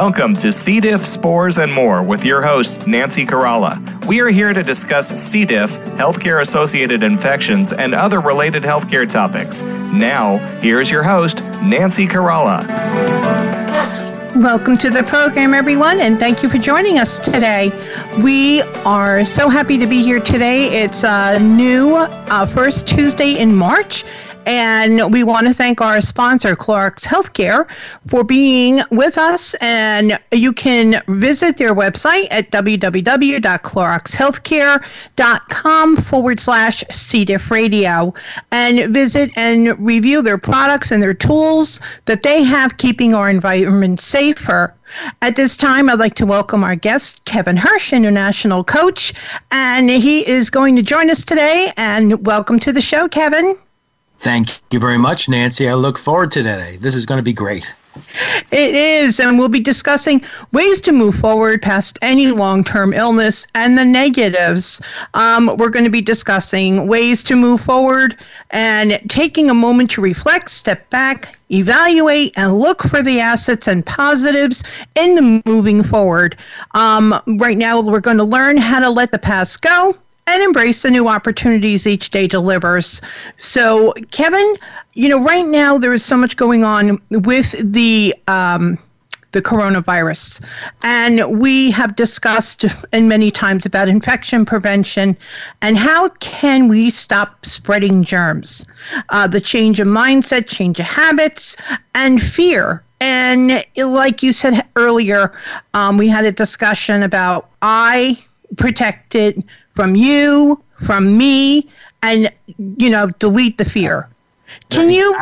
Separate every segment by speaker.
Speaker 1: Welcome to C. diff, spores, and more with your host, Nancy Caralla. We are here to discuss C. diff, healthcare associated infections, and other related healthcare topics. Now, here's your host, Nancy Caralla.
Speaker 2: Welcome to the program, everyone, and thank you for joining us today. We are so happy to be here today. It's a new uh, first Tuesday in March, and we want to thank our sponsor, Clorox Healthcare, for being with us. And you can visit their website at www.cloroxhealthcare.com forward slash C. radio and visit and review their products and their tools that they have keeping our environment safer. At this time, I'd like to welcome our guest, Kevin Hirsch, international coach, and he is going to join us today. And welcome to the show, Kevin.
Speaker 3: Thank you very much, Nancy. I look forward to today. This is going to be great.
Speaker 2: It is, and we'll be discussing ways to move forward past any long term illness and the negatives. Um, we're going to be discussing ways to move forward and taking a moment to reflect, step back, evaluate, and look for the assets and positives in the moving forward. Um, right now, we're going to learn how to let the past go and embrace the new opportunities each day delivers. So, Kevin, you know, right now there is so much going on with the um, the coronavirus, and we have discussed and many times about infection prevention and how can we stop spreading germs. Uh, the change of mindset, change of habits, and fear and like you said earlier, um, we had a discussion about I protected from you, from me, and you know, delete the fear. Can you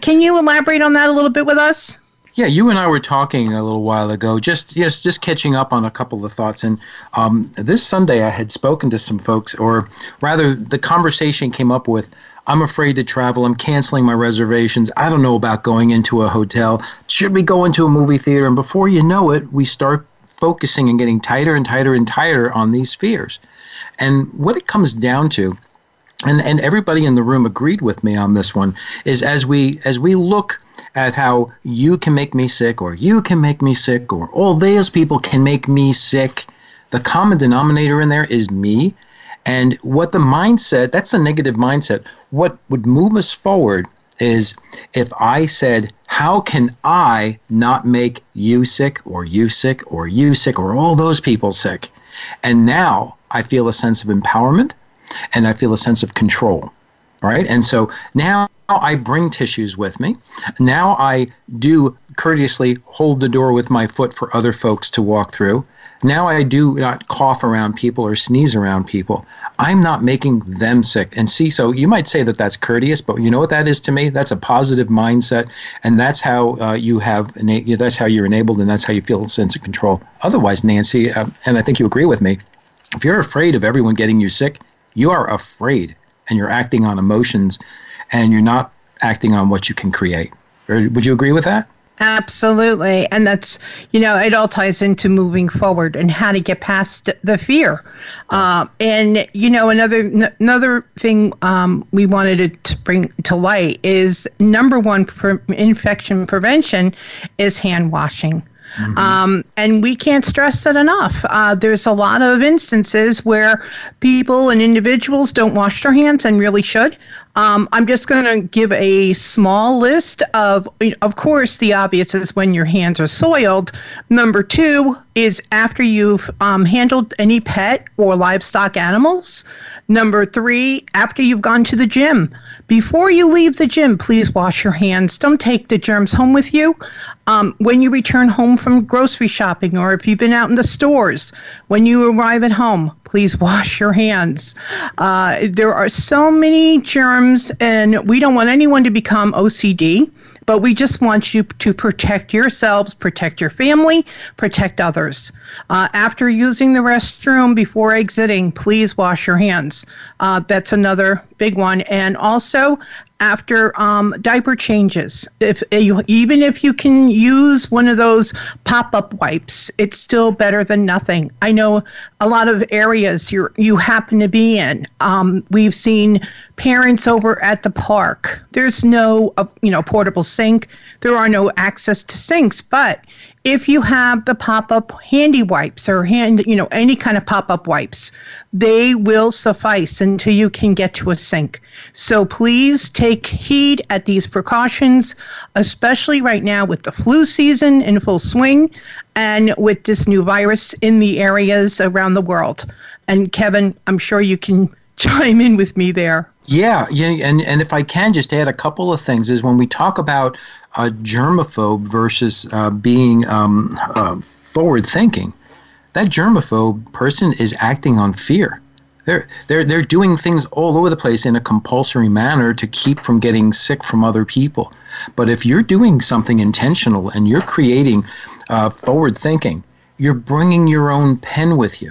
Speaker 2: can you elaborate on that a little bit with us?
Speaker 3: Yeah, you and I were talking a little while ago, just yes, just catching up on a couple of thoughts. And um, this Sunday, I had spoken to some folks, or rather, the conversation came up with, "I'm afraid to travel. I'm canceling my reservations. I don't know about going into a hotel. Should we go into a movie theater?" And before you know it, we start focusing and getting tighter and tighter and tighter on these fears. And what it comes down to, and, and everybody in the room agreed with me on this one, is as we as we look at how you can make me sick or you can make me sick or all these people can make me sick, the common denominator in there is me. And what the mindset, that's the negative mindset. What would move us forward is if I said, How can I not make you sick or you sick or you sick or all those people sick? And now I feel a sense of empowerment and I feel a sense of control. Right? And so now I bring tissues with me. Now I do courteously hold the door with my foot for other folks to walk through. Now I do not cough around people or sneeze around people. I'm not making them sick. And see, so you might say that that's courteous, but you know what that is to me? That's a positive mindset, and that's how uh, you have that's how you're enabled, and that's how you feel a sense of control. Otherwise, Nancy, uh, and I think you agree with me, if you're afraid of everyone getting you sick, you are afraid, and you're acting on emotions, and you're not acting on what you can create. Or Would you agree with that?
Speaker 2: Absolutely. And that's, you know, it all ties into moving forward and how to get past the fear. Uh, and, you know, another n- another thing um, we wanted to bring to light is number one for infection prevention is hand washing. Mm-hmm. Um, and we can't stress that enough. Uh, there's a lot of instances where people and individuals don't wash their hands and really should. Um, I'm just going to give a small list of, of course, the obvious is when your hands are soiled. Number two is after you've um, handled any pet or livestock animals. Number three, after you've gone to the gym. Before you leave the gym, please wash your hands. Don't take the germs home with you. Um, when you return home from grocery shopping or if you've been out in the stores, when you arrive at home, please wash your hands. Uh, there are so many germs, and we don't want anyone to become OCD. But we just want you to protect yourselves, protect your family, protect others. Uh, after using the restroom, before exiting, please wash your hands. Uh, that's another big one. And also, after um, diaper changes. If you, even if you can use one of those pop-up wipes, it's still better than nothing. I know a lot of areas you you happen to be in. Um, we've seen parents over at the park. There's no uh, you know portable sink. There are no access to sinks, but if you have the pop-up handy wipes or hand you know any kind of pop-up wipes they will suffice until you can get to a sink. So please take heed at these precautions especially right now with the flu season in full swing and with this new virus in the areas around the world. And kevin i'm sure you can chime in with me there
Speaker 3: yeah yeah and, and if i can just add a couple of things is when we talk about a germaphobe versus uh, being um, uh, forward thinking, that germaphobe person is acting on fear. They're, they're, they're doing things all over the place in a compulsory manner to keep from getting sick from other people. But if you're doing something intentional and you're creating uh, forward thinking, you're bringing your own pen with you.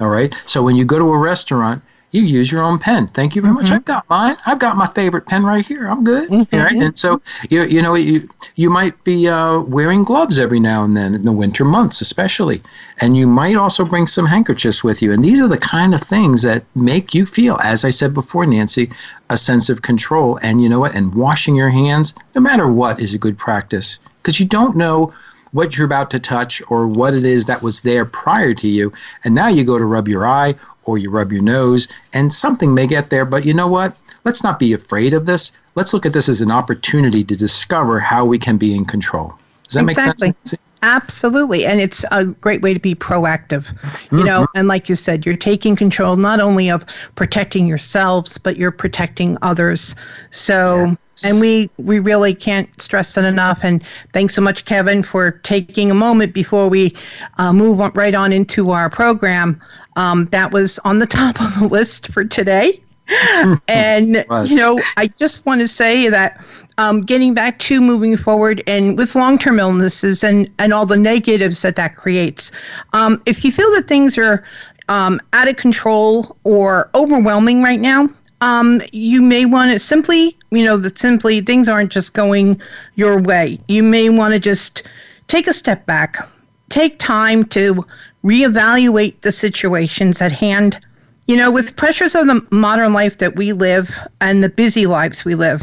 Speaker 3: All right. So when you go to a restaurant, you use your own pen. Thank you very much. Mm-hmm. I've got mine. I've got my favorite pen right here. I'm good. Mm-hmm. Right? And so you you know you you might be uh, wearing gloves every now and then in the winter months, especially, and you might also bring some handkerchiefs with you. And these are the kind of things that make you feel, as I said before, Nancy, a sense of control. And you know what? And washing your hands, no matter what, is a good practice because you don't know what you're about to touch or what it is that was there prior to you. And now you go to rub your eye or you rub your nose, and something may get there. But you know what? Let's not be afraid of this. Let's look at this as an opportunity to discover how we can be in control. Does that
Speaker 2: exactly.
Speaker 3: make sense?
Speaker 2: Absolutely. And it's a great way to be proactive. You know, mm-hmm. and like you said, you're taking control not only of protecting yourselves, but you're protecting others. So, yes. And we we really can't stress it enough. And thanks so much, Kevin, for taking a moment before we uh, move on, right on into our program um, that was on the top of the list for today. and, you know, I just want to say that um, getting back to moving forward and with long term illnesses and, and all the negatives that that creates, um, if you feel that things are um, out of control or overwhelming right now, um, you may want to simply, you know, that simply things aren't just going your way. You may want to just take a step back, take time to reevaluate the situations at hand. You know, with pressures of the modern life that we live and the busy lives we live,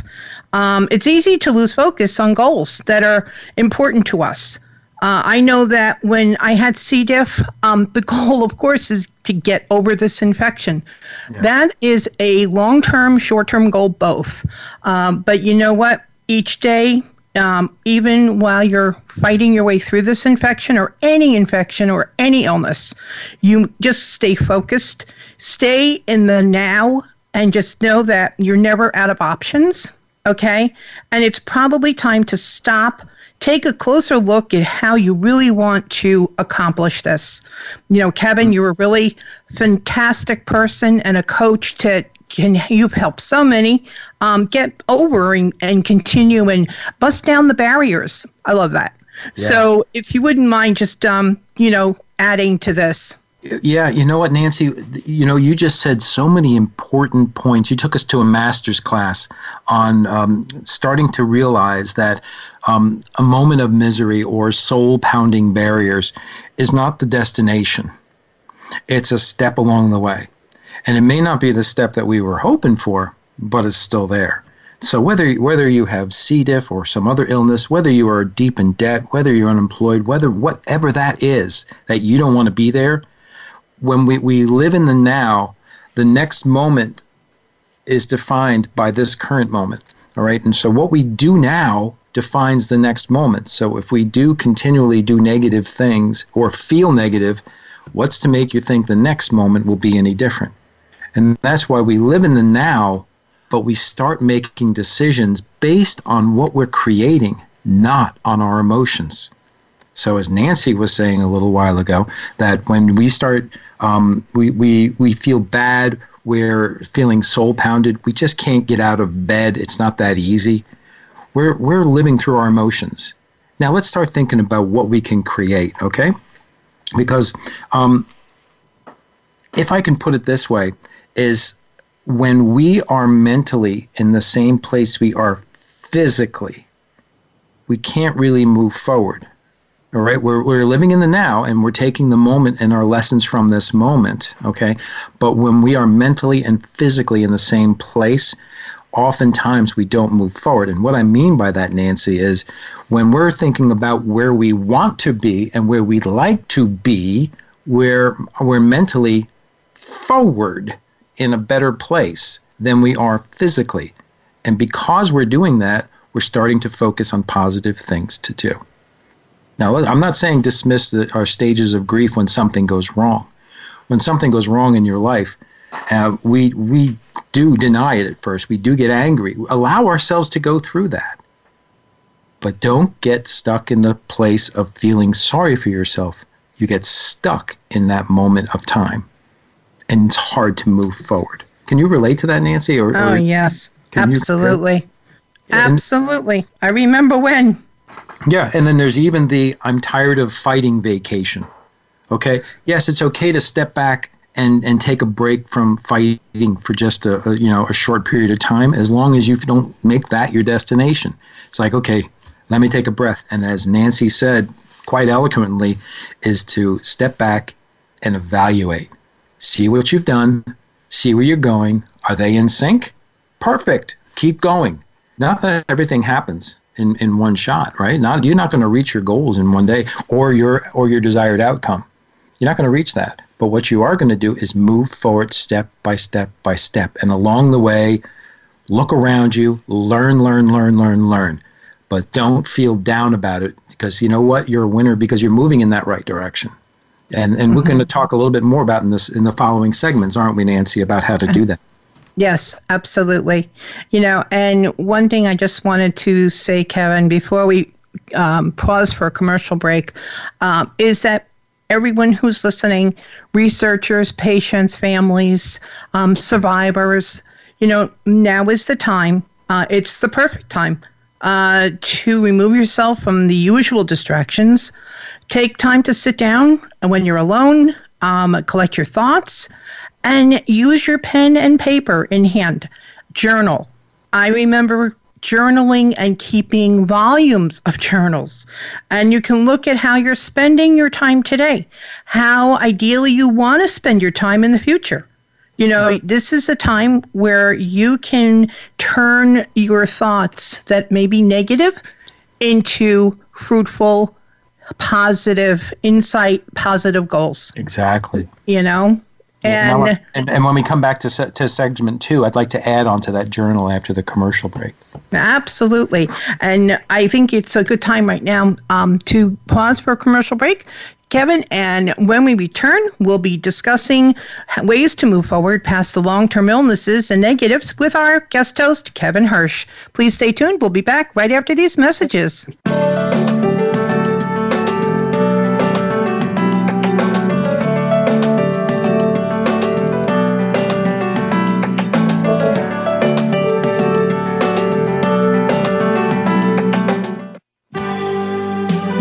Speaker 2: um, it's easy to lose focus on goals that are important to us. Uh, I know that when I had C. diff, um, the goal, of course, is to get over this infection. Yeah. That is a long term, short term goal, both. Um, but you know what? Each day, um, even while you're fighting your way through this infection or any infection or any illness, you just stay focused, stay in the now, and just know that you're never out of options. Okay. And it's probably time to stop, take a closer look at how you really want to accomplish this. You know, Kevin, you're a really fantastic person and a coach to can you've helped so many um, get over and, and continue and bust down the barriers. I love that. Yeah. So if you wouldn't mind just um, you know adding to this.
Speaker 3: Yeah, you know what, Nancy? You know, you just said so many important points. You took us to a master's class on um, starting to realize that um, a moment of misery or soul pounding barriers is not the destination, it's a step along the way. And it may not be the step that we were hoping for, but it's still there. So whether whether you have C. diff or some other illness, whether you are deep in debt, whether you're unemployed, whether whatever that is that you don't want to be there, when we, we live in the now, the next moment is defined by this current moment. All right. And so what we do now defines the next moment. So if we do continually do negative things or feel negative, what's to make you think the next moment will be any different? And that's why we live in the now, but we start making decisions based on what we're creating, not on our emotions. So, as Nancy was saying a little while ago, that when we start, um, we, we, we feel bad, we're feeling soul pounded, we just can't get out of bed, it's not that easy. We're, we're living through our emotions. Now, let's start thinking about what we can create, okay? Because um, if I can put it this way, is when we are mentally in the same place we are physically, we can't really move forward. All right, we're, we're living in the now and we're taking the moment and our lessons from this moment. Okay, but when we are mentally and physically in the same place, oftentimes we don't move forward. And what I mean by that, Nancy, is when we're thinking about where we want to be and where we'd like to be, we're, we're mentally forward in a better place than we are physically. And because we're doing that, we're starting to focus on positive things to do. Now, I'm not saying dismiss the, our stages of grief when something goes wrong. When something goes wrong in your life, uh, we we do deny it at first. We do get angry. Allow ourselves to go through that, but don't get stuck in the place of feeling sorry for yourself. You get stuck in that moment of time, and it's hard to move forward. Can you relate to that, Nancy?
Speaker 2: Or, oh or yes, absolutely, absolutely. I remember when.
Speaker 3: Yeah, and then there's even the I'm tired of fighting vacation. Okay, yes, it's okay to step back and and take a break from fighting for just a, a, you know a short period of time as long as you don't make that your destination. It's like okay let me take a breath. And as nancy said quite eloquently is to step back and evaluate. See what you've done. See where you're going. Are they in sync? Perfect. Keep going. Not that everything happens in, in one shot right not you're not going to reach your goals in one day or your or your desired outcome you're not going to reach that but what you are going to do is move forward step by step by step. And along the way, look around you, learn, learn, learn, learn, learn. But don't feel down about it because you know what? You're a winner because you're moving in that right direction. And and mm-hmm. we're going to talk a little bit more about in this in the following segments, aren't we, Nancy, about how to do that.
Speaker 2: Yes, absolutely. You know, and one thing I just wanted to say, Kevin, before we um, pause for a commercial break, um, is that everyone who's listening researchers, patients, families, um, survivors you know, now is the time. Uh, it's the perfect time uh, to remove yourself from the usual distractions. Take time to sit down and when you're alone, um, collect your thoughts and use your pen and paper in hand. Journal. I remember journaling and keeping volumes of journals. And you can look at how you're spending your time today, how ideally you want to spend your time in the future. You know, this is a time where you can turn your thoughts that may be negative into fruitful, positive insight, positive goals.
Speaker 3: Exactly.
Speaker 2: You know?
Speaker 3: And, and, and, when we come back to, to segment two, I'd like to add on to that journal after the commercial break.
Speaker 2: Absolutely. And I think it's a good time right now um, to pause for a commercial break. Kevin, and when we return, we'll be discussing ways to move forward past the long term illnesses and negatives with our guest host, Kevin Hirsch. Please stay tuned. We'll be back right after these messages.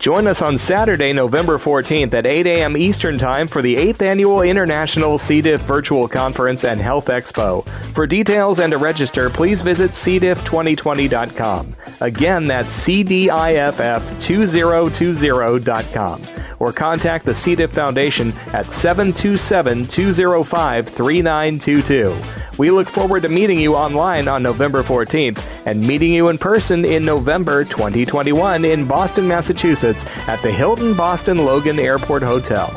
Speaker 1: Join us on Saturday, November 14th at 8 a.m. Eastern Time for the 8th Annual International C. diff Virtual Conference and Health Expo. For details and to register, please visit cdiff2020.com. Again, that's cdiff2020.com or contact the C. diff Foundation at 727 205 3922. We look forward to meeting you online on November 14th and meeting you in person in November 2021 in Boston, Massachusetts at the Hilton Boston Logan Airport Hotel.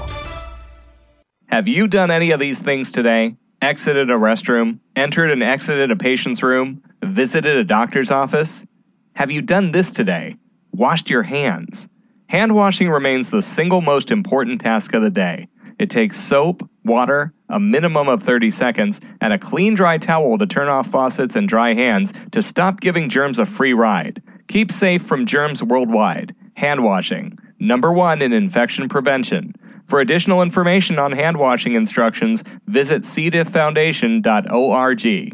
Speaker 1: Have you done any of these things today? Exited a restroom, entered and exited a patient's room, visited a doctor's office? Have you done this today? Washed your hands? Hand washing remains the single most important task of the day. It takes soap, water, a minimum of 30 seconds, and a clean dry towel to turn off faucets and dry hands to stop giving germs a free ride. Keep safe from germs worldwide. Hand washing, number one in infection prevention. For additional information on hand washing instructions, visit cdifffoundation.org.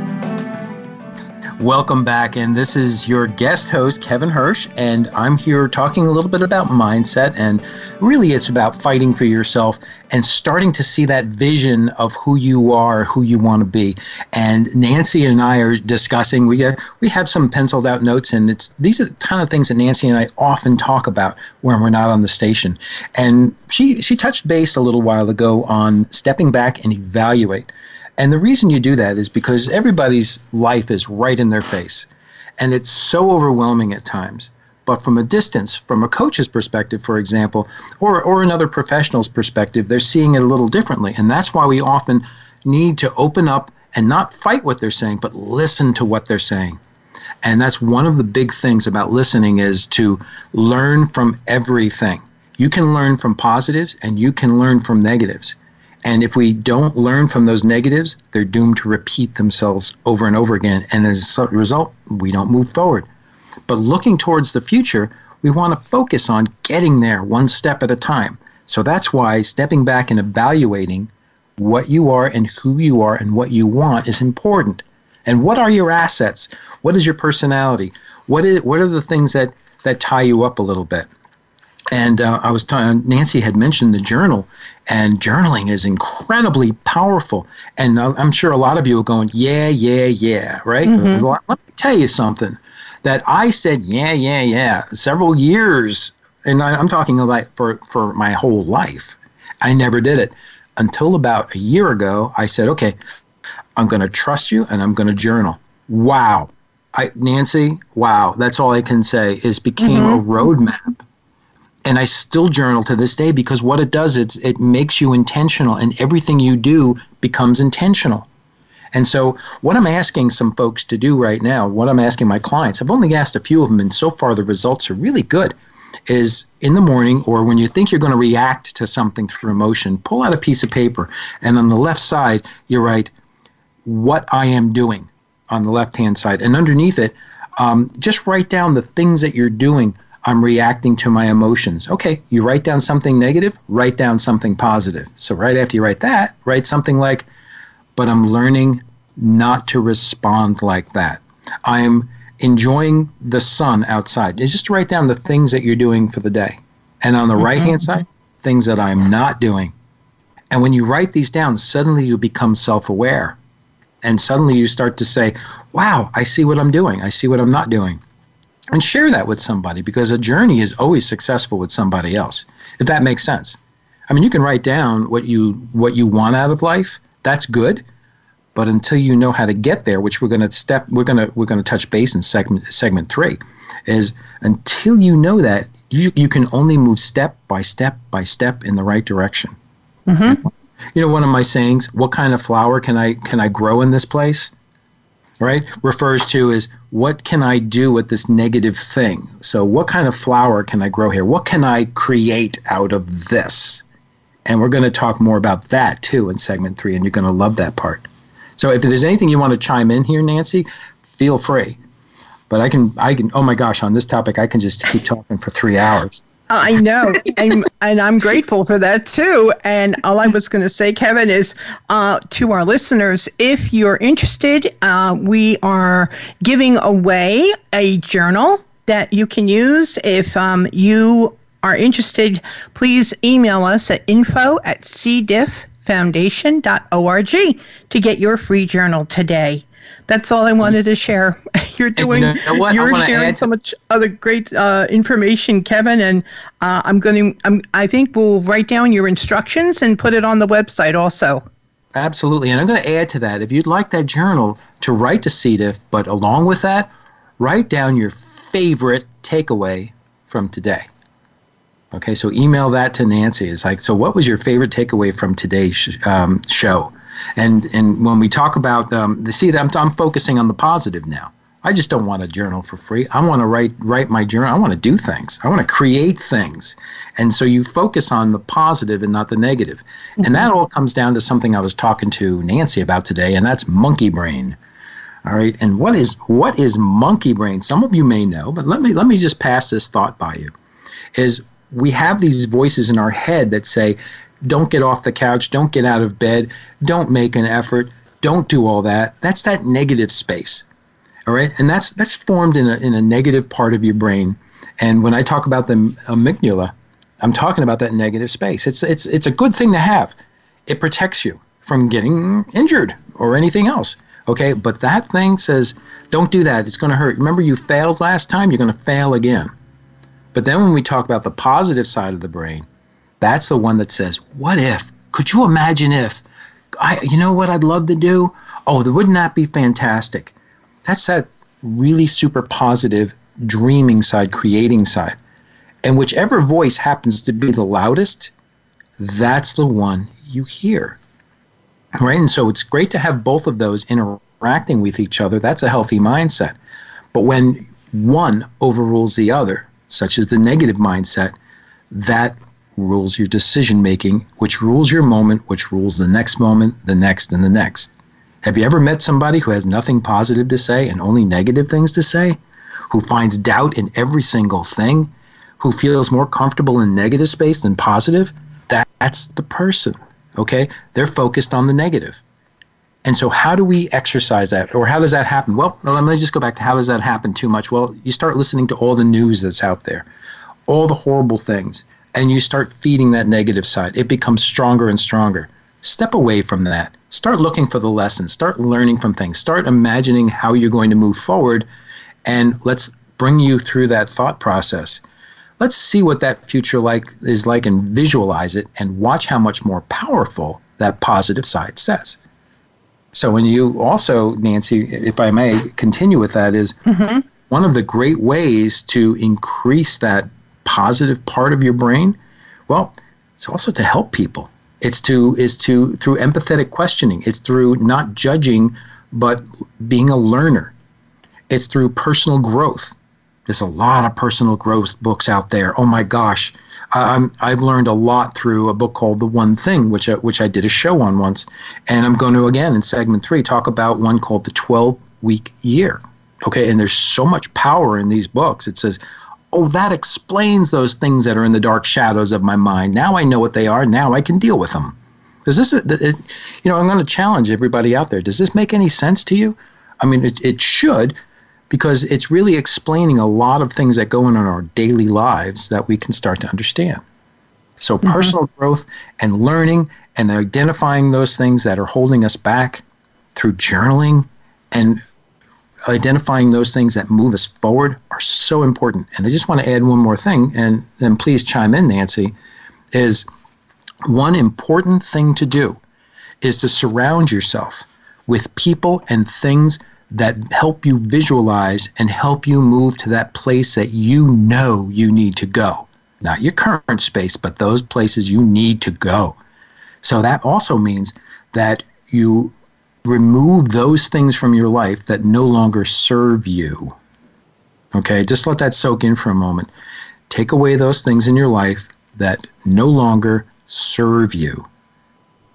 Speaker 3: Welcome back, and this is your guest host, Kevin Hirsch, and I'm here talking a little bit about mindset. And really, it's about fighting for yourself and starting to see that vision of who you are, who you want to be. And Nancy and I are discussing. We uh, we have some penciled out notes, and it's these are the kind of things that Nancy and I often talk about when we're not on the station. And she she touched base a little while ago on stepping back and evaluate. And the reason you do that is because everybody's life is right in their face. And it's so overwhelming at times. But from a distance, from a coach's perspective, for example, or, or another professional's perspective, they're seeing it a little differently. And that's why we often need to open up and not fight what they're saying, but listen to what they're saying. And that's one of the big things about listening is to learn from everything. You can learn from positives and you can learn from negatives. And if we don't learn from those negatives, they're doomed to repeat themselves over and over again. And as a result, we don't move forward. But looking towards the future, we want to focus on getting there one step at a time. So that's why stepping back and evaluating what you are and who you are and what you want is important. And what are your assets? What is your personality? What is what are the things that that tie you up a little bit? And uh, I was talking, Nancy had mentioned the journal, and journaling is incredibly powerful. And uh, I'm sure a lot of you are going, yeah, yeah, yeah, right? Mm-hmm. Let me tell you something that I said, yeah, yeah, yeah, several years, and I, I'm talking about for, for my whole life. I never did it until about a year ago. I said, okay, I'm going to trust you and I'm going to journal. Wow. I, Nancy, wow, that's all I can say is became mm-hmm. a roadmap and I still journal to this day because what it does is it makes you intentional and everything you do becomes intentional. And so what I'm asking some folks to do right now, what I'm asking my clients, I've only asked a few of them and so far the results are really good is in the morning or when you think you're going to react to something through emotion, pull out a piece of paper and on the left side you write what I am doing on the left hand side and underneath it um, just write down the things that you're doing I'm reacting to my emotions. Okay, you write down something negative, write down something positive. So, right after you write that, write something like, but I'm learning not to respond like that. I'm enjoying the sun outside. It's just write down the things that you're doing for the day. And on the mm-hmm. right hand side, things that I'm not doing. And when you write these down, suddenly you become self aware. And suddenly you start to say, wow, I see what I'm doing. I see what I'm not doing and share that with somebody because a journey is always successful with somebody else if that makes sense. I mean you can write down what you what you want out of life. That's good. But until you know how to get there which we're going to step we're going to we're going to touch base in segment segment 3 is until you know that you you can only move step by step by step in the right direction. Mm-hmm. you know one of my sayings what kind of flower can i can i grow in this place right, refers to is what can I do with this negative thing? So, what kind of flower can I grow here? What can I create out of this? And we're going to talk more about that too in segment three, and you're going to love that part. So, if there's anything you want to chime in here, Nancy, feel free. But I can, I can. Oh my gosh, on this topic, I can just keep talking for three hours.
Speaker 2: I know, I'm, and I'm grateful for that too. And all I was going to say, Kevin, is uh, to our listeners, if you're interested, uh, we are giving away a journal that you can use if um, you are interested. Please email us at info at cdifffoundation.org to get your free journal today that's all I wanted to share. You're doing, you know you're sharing so much other great uh, information, Kevin, and uh, I'm going to, I'm, I think we'll write down your instructions and put it on the website also.
Speaker 3: Absolutely, and I'm going to add to that. If you'd like that journal to write to C. diff, but along with that, write down your favorite takeaway from today. Okay, so email that to Nancy. It's like, so what was your favorite takeaway from today's sh- um, show? And and when we talk about um, the see, I'm, I'm focusing on the positive now. I just don't want a journal for free. I want to write write my journal. I want to do things. I want to create things. And so you focus on the positive and not the negative. Mm-hmm. And that all comes down to something I was talking to Nancy about today, and that's monkey brain. All right. And what is what is monkey brain? Some of you may know, but let me let me just pass this thought by you. Is we have these voices in our head that say, don't get off the couch, don't get out of bed, don't make an effort, don't do all that. That's that negative space. All right? And that's that's formed in a in a negative part of your brain. And when I talk about the amygdala, I'm talking about that negative space. It's it's it's a good thing to have. It protects you from getting injured or anything else. Okay, but that thing says, don't do that. It's going to hurt. Remember, you failed last time, you're going to fail again. But then when we talk about the positive side of the brain, that's the one that says, what if? Could you imagine if? I, you know what I'd love to do? Oh, wouldn't that be fantastic? That's that really super positive dreaming side, creating side. And whichever voice happens to be the loudest, that's the one you hear right? And so it's great to have both of those interacting with each other. That's a healthy mindset. But when one overrules the other, such as the negative mindset, that rules your decision making, which rules your moment, which rules the next moment, the next, and the next. Have you ever met somebody who has nothing positive to say and only negative things to say? Who finds doubt in every single thing? Who feels more comfortable in negative space than positive? That, that's the person. Okay? They're focused on the negative. And so, how do we exercise that, or how does that happen? Well, let me just go back to how does that happen too much? Well, you start listening to all the news that's out there, all the horrible things, and you start feeding that negative side. It becomes stronger and stronger. Step away from that. Start looking for the lessons. Start learning from things. Start imagining how you're going to move forward, and let's bring you through that thought process let's see what that future like is like and visualize it and watch how much more powerful that positive side says. So when you also, Nancy, if I may continue with that, is mm-hmm. one of the great ways to increase that positive part of your brain. Well, it's also to help people. It's to is to through empathetic questioning. It's through not judging, but being a learner. It's through personal growth. There's a lot of personal growth books out there. Oh my gosh, I'm, I've learned a lot through a book called The One Thing, which I, which I did a show on once, and I'm going to again in segment three talk about one called The 12 Week Year. Okay, and there's so much power in these books. It says, oh, that explains those things that are in the dark shadows of my mind. Now I know what they are. Now I can deal with them. Does this, it, you know, I'm going to challenge everybody out there. Does this make any sense to you? I mean, it, it should, because it's really explaining a lot of things that go on in our daily lives that we can start to understand. So, mm-hmm. personal growth and learning and identifying those things that are holding us back through journaling and identifying those things that move us forward are so important. And I just want to add one more thing, and then please chime in, Nancy, is one important thing to do is to surround yourself with people and things that help you visualize and help you move to that place that you know you need to go. Not your current space, but those places you need to go. So that also means that you remove those things from your life that no longer serve you. Okay, just let that soak in for a moment. Take away those things in your life that no longer serve you.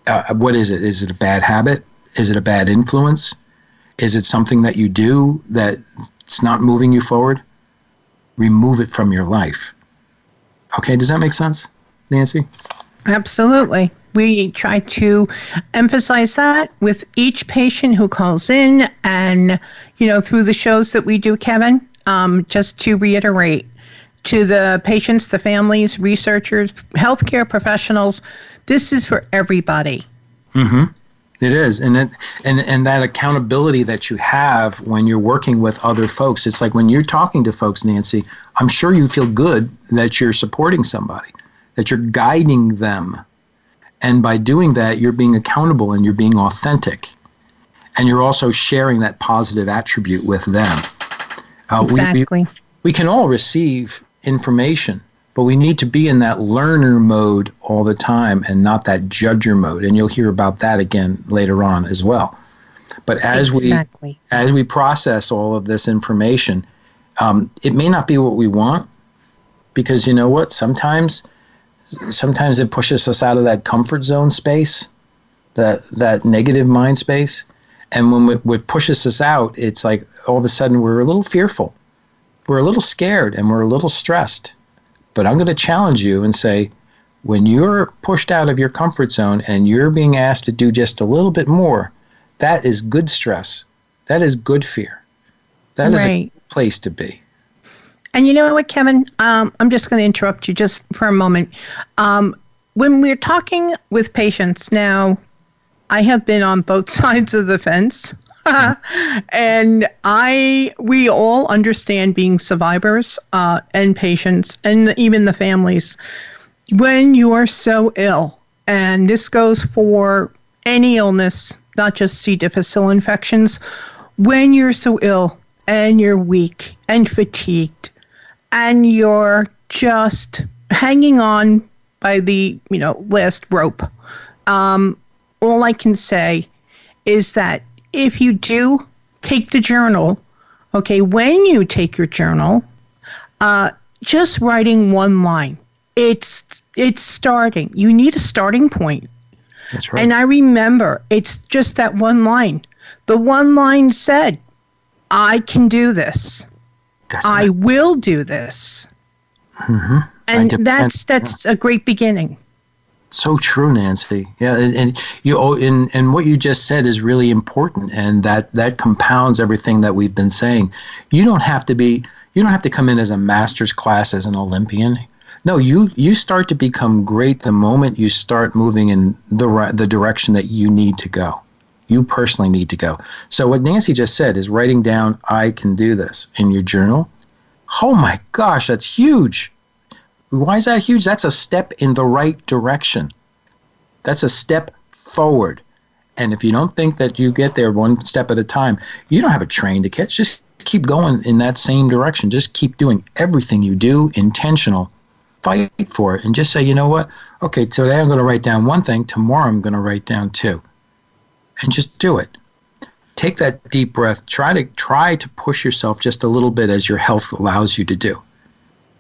Speaker 3: Uh, what is it? Is it a bad habit? Is it a bad influence? Is it something that you do that it's not moving you forward? Remove it from your life. Okay, does that make sense, Nancy?
Speaker 2: Absolutely. We try to emphasize that with each patient who calls in, and you know, through the shows that we do, Kevin. Um, just to reiterate to the patients, the families, researchers, healthcare professionals, this is for everybody.
Speaker 3: Mm-hmm. It is, and it, and and that accountability that you have when you're working with other folks. It's like when you're talking to folks, Nancy. I'm sure you feel good that you're supporting somebody, that you're guiding them, and by doing that, you're being accountable and you're being authentic, and you're also sharing that positive attribute with them.
Speaker 2: Uh, exactly. We, we,
Speaker 3: we can all receive information but we need to be in that learner mode all the time and not that judger mode. And you'll hear about that again later on as well. But as exactly. we as we process all of this information, um, it may not be what we want because you know what? Sometimes sometimes it pushes us out of that comfort zone space, that that negative mind space, And when it, pushes us out, it's like all of a sudden we're a little fearful, we're a little scared, and we're a little stressed. But I'm going to challenge you and say, when you're pushed out of your comfort zone and you're being asked to do just a little bit more, that is good stress. That is good fear. That is right. a place to be.
Speaker 2: And you know what, Kevin? Um, I'm just going to interrupt you just for a moment. Um, when we're talking with patients now, I have been on both sides of the fence. and I, we all understand being survivors uh, and patients, and even the families. When you are so ill, and this goes for any illness, not just C. difficile infections, when you're so ill and you're weak and fatigued, and you're just hanging on by the you know last rope. Um, all I can say is that if you do take the journal, okay, when you take your journal, uh, just writing one line. It's it's starting. You need a starting point.
Speaker 3: That's right.
Speaker 2: And I remember it's just that one line. The one line said, "I can do this. I will do this." Mm-hmm. And that's that's a great beginning
Speaker 3: so true, Nancy. Yeah, and, and you oh, and and what you just said is really important, and that that compounds everything that we've been saying. You don't have to be. You don't have to come in as a master's class as an Olympian. No, you you start to become great the moment you start moving in the the direction that you need to go. You personally need to go. So what Nancy just said is writing down "I can do this" in your journal. Oh my gosh, that's huge why is that huge? That's a step in the right direction. That's a step forward. And if you don't think that you get there one step at a time, you don't have a train to catch. Just keep going in that same direction. Just keep doing everything you do intentional. Fight for it and just say, you know what? Okay, today I'm going to write down one thing. Tomorrow I'm going to write down two. And just do it. Take that deep breath. Try to try to push yourself just a little bit as your health allows you to do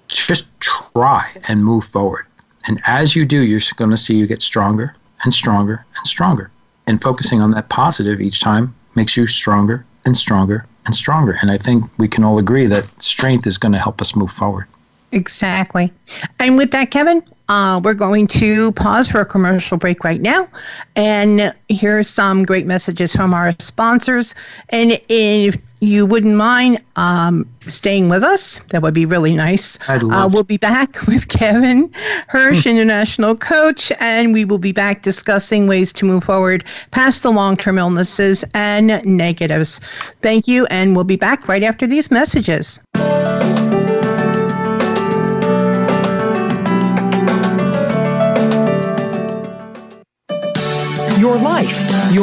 Speaker 3: just try and move forward. And as you do, you're going to see you get stronger and stronger and stronger. And focusing on that positive each time makes you stronger and stronger and stronger. And I think we can all agree that strength is going to help us move forward.
Speaker 2: Exactly. And with that, Kevin, uh, we're going to pause for a commercial break right now and here's some great messages from our sponsors. And if you wouldn't mind um, staying with us, that would be really nice.
Speaker 3: I'd uh, love
Speaker 2: uh, we'll be back with Kevin Hirsch, hmm. international coach, and we will be back discussing ways to move forward past the long term illnesses and negatives. Thank you, and we'll be back right after these messages.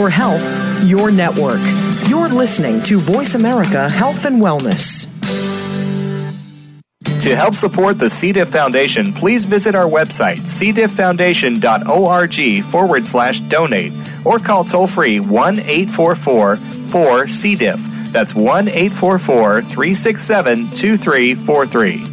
Speaker 4: Your health, your network. You're listening to Voice America Health and Wellness.
Speaker 1: To help support the C. diff Foundation, please visit our website, cdifffoundation.org forward slash donate, or call toll free 1 844 4 C. That's 1 844 367 2343.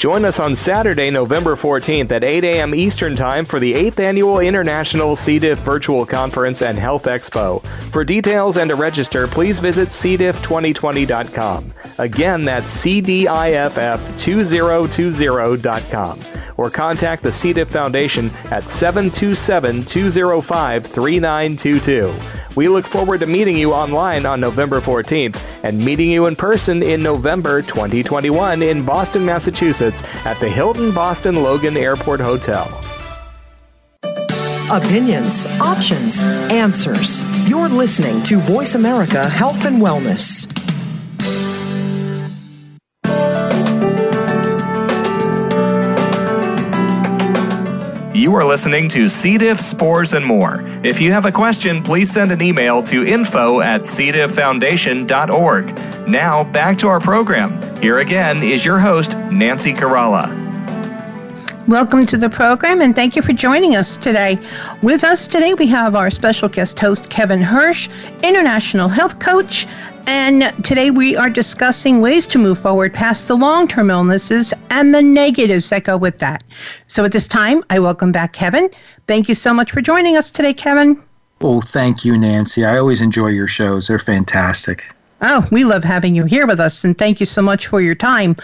Speaker 1: Join us on Saturday, November 14th at 8 a.m. Eastern Time for the 8th Annual International C. diff Virtual Conference and Health Expo. For details and to register, please visit cdiff2020.com. Again, that's cdiff2020.com. Or contact the C. diff Foundation at 727 205 3922. We look forward to meeting you online on November 14th and meeting you in person in November 2021 in Boston, Massachusetts at the Hilton Boston Logan Airport Hotel.
Speaker 4: Opinions, options, answers. You're listening to Voice America Health and Wellness.
Speaker 1: You are listening to C. diff, spores, and more. If you have a question, please send an email to info at cdifffoundation.org. Now, back to our program. Here again is your host, Nancy Caralla.
Speaker 2: Welcome to the program and thank you for joining us today. With us today, we have our special guest host, Kevin Hirsch, international health coach. And today we are discussing ways to move forward past the long term illnesses and the negatives that go with that. So at this time, I welcome back Kevin. Thank you so much for joining us today, Kevin.
Speaker 3: Oh, thank you, Nancy. I always enjoy your shows, they're fantastic.
Speaker 2: Oh, we love having you here with us, and thank you so much for your time.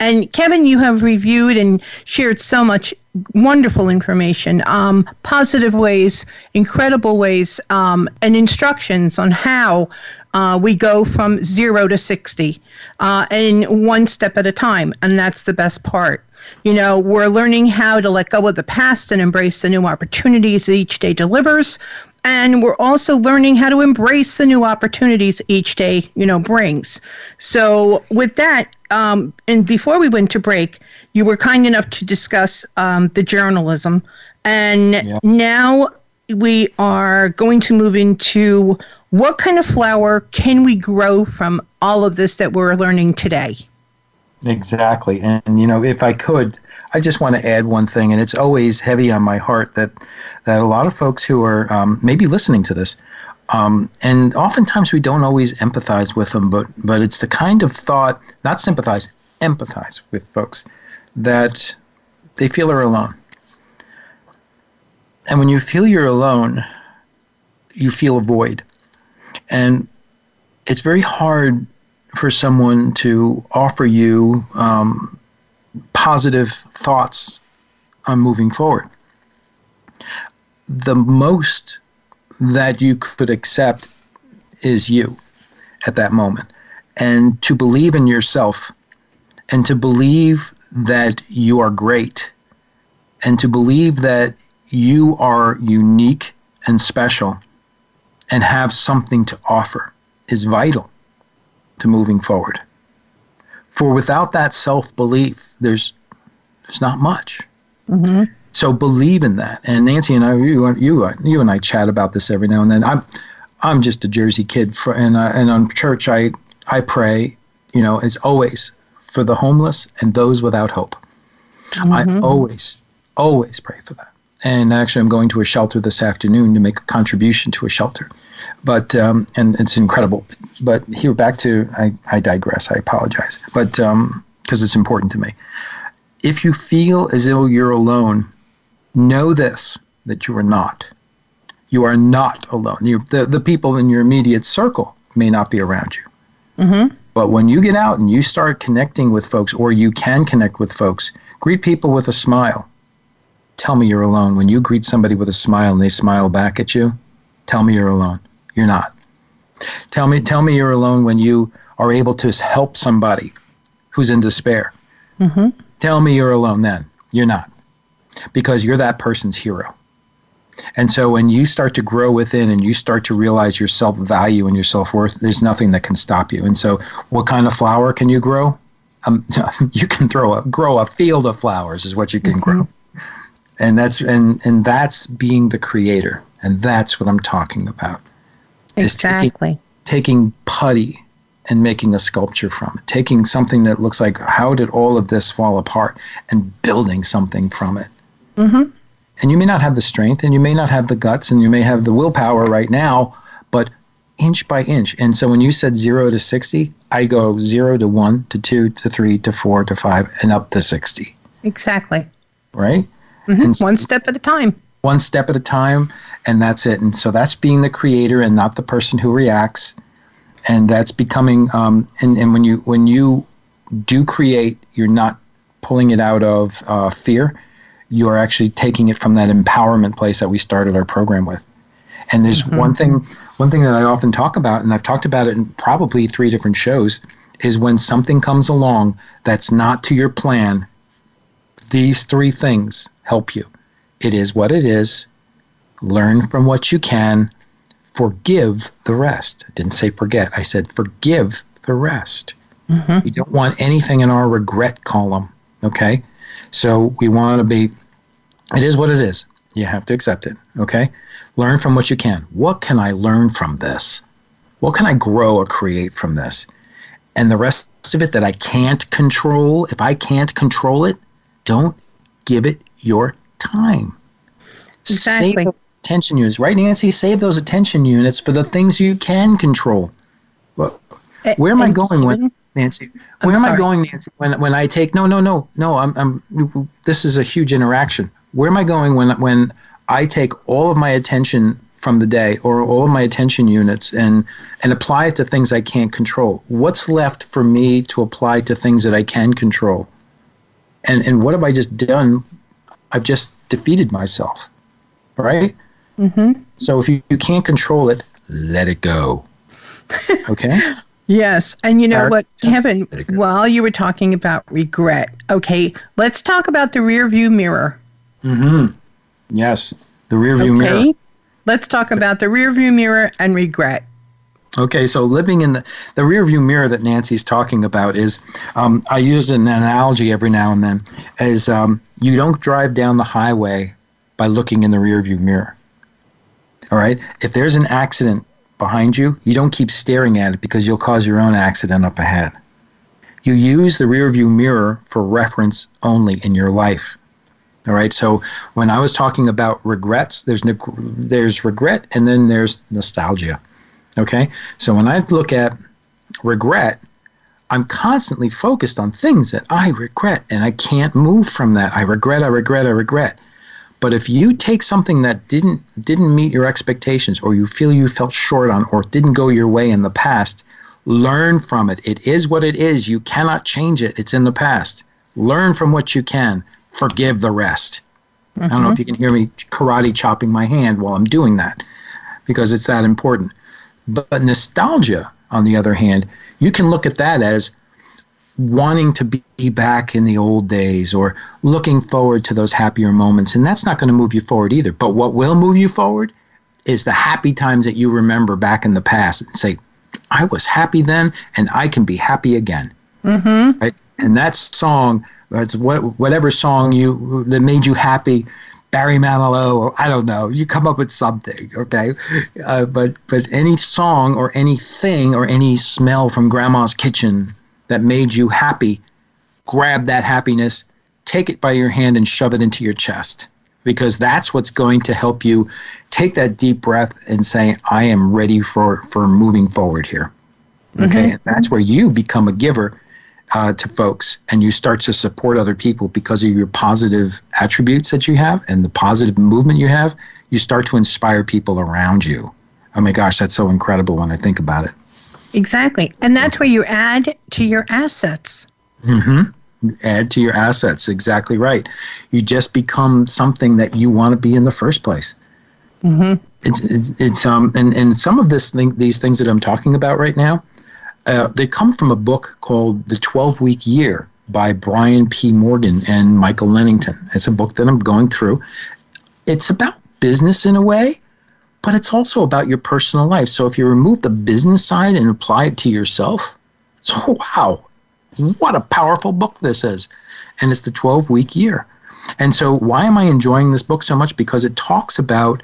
Speaker 2: And Kevin, you have reviewed and shared so much wonderful information, um, positive ways, incredible ways, um, and instructions on how uh, we go from zero to 60 uh, and one step at a time. And that's the best part. You know, we're learning how to let go of the past and embrace the new opportunities each day delivers and we're also learning how to embrace the new opportunities each day you know brings so with that um, and before we went to break you were kind enough to discuss um, the journalism. And yeah. now we are going to move into what kind of flower can we grow from all of this that we're learning today?
Speaker 3: Exactly. And, you know if i could i just want to add one thing and it's always heavy on my heart that that a lot of folks who are um, maybe listening to this, um, and oftentimes we don't always empathize with them, but but it's the kind of thought, not sympathize, empathize with folks that they feel are alone. And when you feel you're alone, you feel a void. And it's very hard for someone to offer you um, positive thoughts on moving forward the most that you could accept is you at that moment. And to believe in yourself and to believe that you are great and to believe that you are unique and special and have something to offer is vital to moving forward. For without that self belief, there's, there's not much. Mm-hmm. So believe in that. And Nancy and I, you, you, you and I chat about this every now and then. I'm, I'm just a Jersey kid, for, and uh, and on church I, I pray, you know, as always for the homeless and those without hope. Mm-hmm. I always, always pray for that. And actually, I'm going to a shelter this afternoon to make a contribution to a shelter. But um, and it's incredible. But here, back to I, I digress. I apologize. But because um, it's important to me. If you feel as though you're alone, know this that you are not. You are not alone. You, the, the people in your immediate circle may not be around you. Mm-hmm. But when you get out and you start connecting with folks, or you can connect with folks, greet people with a smile. Tell me you're alone. When you greet somebody with a smile and they smile back at you, tell me you're alone. You're not. Tell me, tell me you're alone when you are able to help somebody who's in despair. Mm-hmm. Tell me you're alone then. You're not because you're that person's hero. And so when you start to grow within and you start to realize your self value and your self worth, there's nothing that can stop you. And so, what kind of flower can you grow? Um, you can throw a grow a field of flowers is what you can mm-hmm. grow, and that's and and that's being the creator, and that's what I'm talking about.
Speaker 2: Exactly.
Speaker 3: Taking, taking putty and making a sculpture from it, taking something that looks like how did all of this fall apart and building something from it. Mm-hmm. And you may not have the strength and you may not have the guts and you may have the willpower right now, but inch by inch. And so when you said zero to 60, I go zero to one to two to three to four to five and up to 60.
Speaker 2: Exactly.
Speaker 3: Right?
Speaker 2: Mm-hmm. So one step at a time.
Speaker 3: One step at a time. And that's it. And so that's being the creator and not the person who reacts. And that's becoming, um, and, and when you, when you do create, you're not pulling it out of uh, fear you are actually taking it from that empowerment place that we started our program with. And there's mm-hmm. one thing one thing that I often talk about, and I've talked about it in probably three different shows, is when something comes along that's not to your plan, these three things help you. It is what it is, learn from what you can, forgive the rest. I didn't say forget, I said forgive the rest. Mm-hmm. We don't want anything in our regret column, okay? So we want to be, it is what it is. You have to accept it, okay? Learn from what you can. What can I learn from this? What can I grow or create from this? And the rest of it that I can't control, if I can't control it, don't give it your time.
Speaker 2: Exactly.
Speaker 3: Save attention units, right, Nancy? Save those attention units for the things you can control. Well, where am I going when Nancy? Where am I going, Nancy? When when I take no, no, no, no. I'm I'm. This is a huge interaction. Where am I going when when I take all of my attention from the day or all of my attention units and and apply it to things I can't control? What's left for me to apply to things that I can control? And and what have I just done? I've just defeated myself, right?
Speaker 2: Mm-hmm.
Speaker 3: So if you, you can't control it, let it go. Okay.
Speaker 2: Yes. And you know what, Kevin, while you were talking about regret, okay, let's talk about the rear view mirror.
Speaker 3: Mm-hmm. Yes. The rear view
Speaker 2: okay.
Speaker 3: mirror.
Speaker 2: Let's talk about the rear view mirror and regret.
Speaker 3: Okay, so living in the, the rear view mirror that Nancy's talking about is, um, I use an analogy every now and then, is um, you don't drive down the highway by looking in the rear view mirror. All right? If there's an accident behind you, you don't keep staring at it because you'll cause your own accident up ahead. You use the rear view mirror for reference only in your life. All right. So when I was talking about regrets, there's no, there's regret and then there's nostalgia. Okay. So when I look at regret, I'm constantly focused on things that I regret and I can't move from that. I regret, I regret, I regret. But if you take something that didn't didn't meet your expectations or you feel you felt short on or didn't go your way in the past, learn from it. It is what it is. You cannot change it. It's in the past. Learn from what you can. Forgive the rest. Mm-hmm. I don't know if you can hear me karate chopping my hand while I'm doing that because it's that important. But nostalgia, on the other hand, you can look at that as wanting to be back in the old days or looking forward to those happier moments. And that's not going to move you forward either. But what will move you forward is the happy times that you remember back in the past and say, I was happy then and I can be happy again.
Speaker 2: Mm-hmm.
Speaker 3: Right? And that song, it's what, whatever song you that made you happy, Barry Manilow, or I don't know, you come up with something, okay? Uh, but but any song or anything or any smell from Grandma's kitchen that made you happy, grab that happiness, take it by your hand, and shove it into your chest. Because that's what's going to help you take that deep breath and say, I am ready for, for moving forward here. Okay. Mm-hmm. And that's where you become a giver uh, to folks and you start to support other people because of your positive attributes that you have and the positive movement you have. You start to inspire people around you. Oh my gosh, that's so incredible when I think about it.
Speaker 2: Exactly. And that's where you add to your assets.
Speaker 3: Mm-hmm. Add to your assets. Exactly right. You just become something that you want to be in the first place.
Speaker 2: Mm-hmm.
Speaker 3: It's, it's, it's, um, and, and some of this thing, these things that I'm talking about right now, uh, they come from a book called The 12 Week Year by Brian P. Moran and Michael Lennington. It's a book that I'm going through. It's about business in a way, but it's also about your personal life. So if you remove the business side and apply it to yourself, so wow, what a powerful book this is. And it's the 12 week year. And so why am I enjoying this book so much? Because it talks about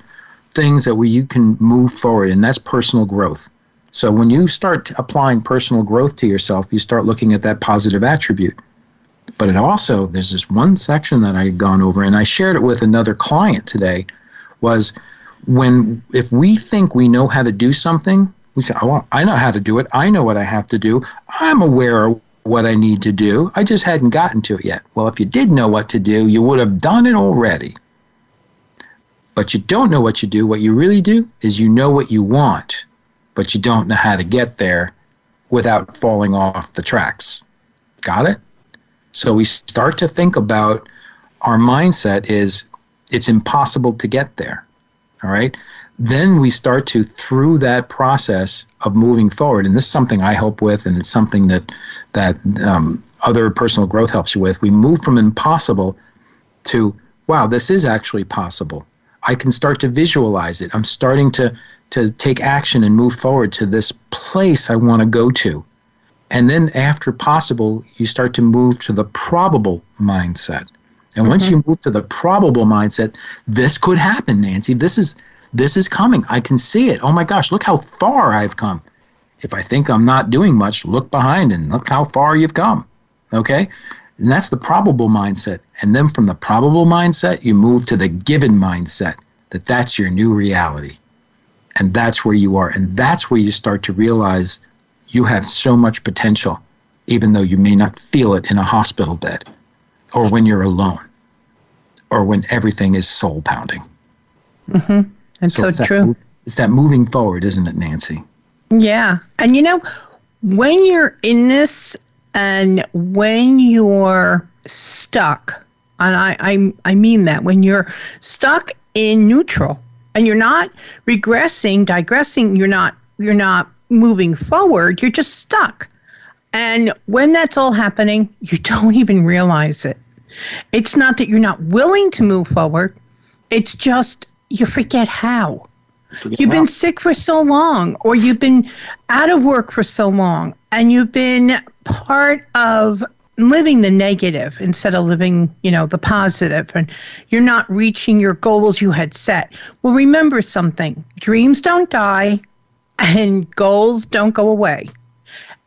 Speaker 3: things that where you can move forward, and that's personal growth. So when you start applying personal growth to yourself, you start looking at that positive attribute. But it also, there's this one section that I had gone over, and I shared it with another client today, was when if we think we know how to do something, we say, "Oh, I know how to do it. I know what I have to do. I'm aware of what I need to do. I just hadn't gotten to it yet." Well, if you did know what to do, you would have done it already. But you don't know what you do. What you really do is you know what you want, but you don't know how to get there without falling off the tracks. Got it? So we start to think about our mindset is it's impossible to get there all right then we start to through that process of moving forward and this is something i help with and it's something that that um, other personal growth helps you with we move from impossible to wow this is actually possible i can start to visualize it i'm starting to to take action and move forward to this place i want to go to and then after possible you start to move to the probable mindset and once mm-hmm. you move to the probable mindset, this could happen, Nancy. This is this is coming. I can see it. Oh my gosh, look how far I've come. If I think I'm not doing much, look behind and look how far you've come. Okay? And that's the probable mindset. And then from the probable mindset, you move to the given mindset that that's your new reality. And that's where you are. And that's where you start to realize you have so much potential, even though you may not feel it in a hospital bed or when you're alone or when everything is soul pounding.
Speaker 2: Mm-hmm. That's so, so true.
Speaker 3: That, it's that moving forward, isn't it, Nancy?
Speaker 2: Yeah. And you know, when you're in this and when you're stuck, and I, I, I mean that, when you're stuck in neutral and you're not regressing, digressing, you're not you're not moving forward, you're just stuck. And when that's all happening, you don't even realize it. It's not that you're not willing to move forward, it's just you forget how. Forget you've how. been sick for so long, or you've been out of work for so long, and you've been part of living the negative instead of living, you know, the positive, and you're not reaching your goals you had set. Well, remember something dreams don't die, and goals don't go away.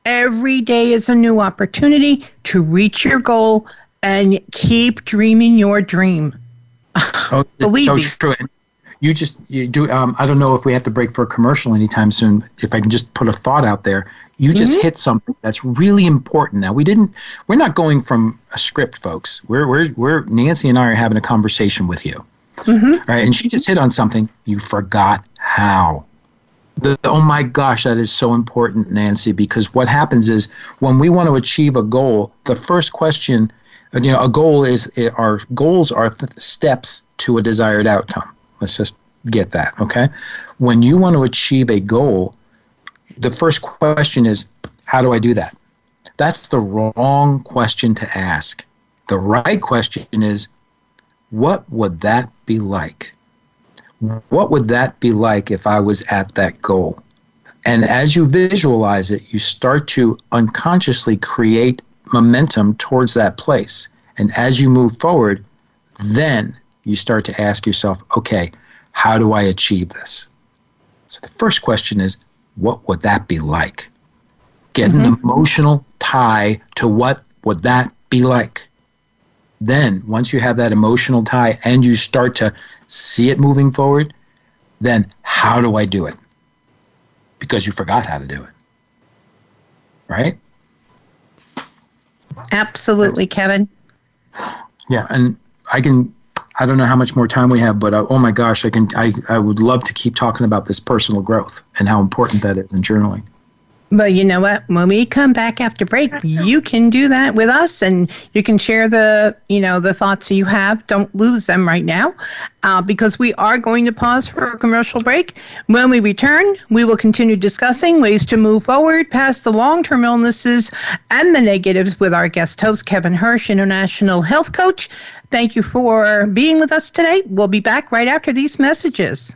Speaker 2: Every day is a new opportunity to reach your goal and keep dreaming your dream.
Speaker 3: Oh, Believe so me. True. You just you do. Um, I don't know if we have to break for a commercial anytime soon. If I can just put a thought out there, you just mm-hmm. hit something that's really important. Now we didn't. We're not going from a script, folks. We're we're we're Nancy and I are having a conversation with you. Mm-hmm. Right, and she just hit on something. You forgot how. The, oh my gosh, that is so important, Nancy, because what happens is when we want to achieve a goal, the first question you know, a goal is our goals are th- steps to a desired outcome. Let's just get that, okay? When you want to achieve a goal, the first question is, how do I do that? That's the wrong question to ask. The right question is, what would that be like? What would that be like if I was at that goal? And as you visualize it, you start to unconsciously create momentum towards that place. And as you move forward, then you start to ask yourself, okay, how do I achieve this? So the first question is, what would that be like? Get mm-hmm. an emotional tie to what would that be like. Then, once you have that emotional tie and you start to see it moving forward, then how do I do it? Because you forgot how to do it. Right?
Speaker 2: Absolutely, Kevin.
Speaker 3: Yeah, and I can. I don't know how much more time we have, but uh, oh my gosh, I can. I I would love to keep talking about this personal growth and how important that is in journaling.
Speaker 2: But you know what? When we come back after break, you can do that with us, and you can share the you know the thoughts you have. Don't lose them right now, uh, because we are going to pause for a commercial break. When we return, we will continue discussing ways to move forward past the long-term illnesses and the negatives with our guest host Kevin Hirsch, international health coach. Thank you for being with us today. We'll be back right after these messages.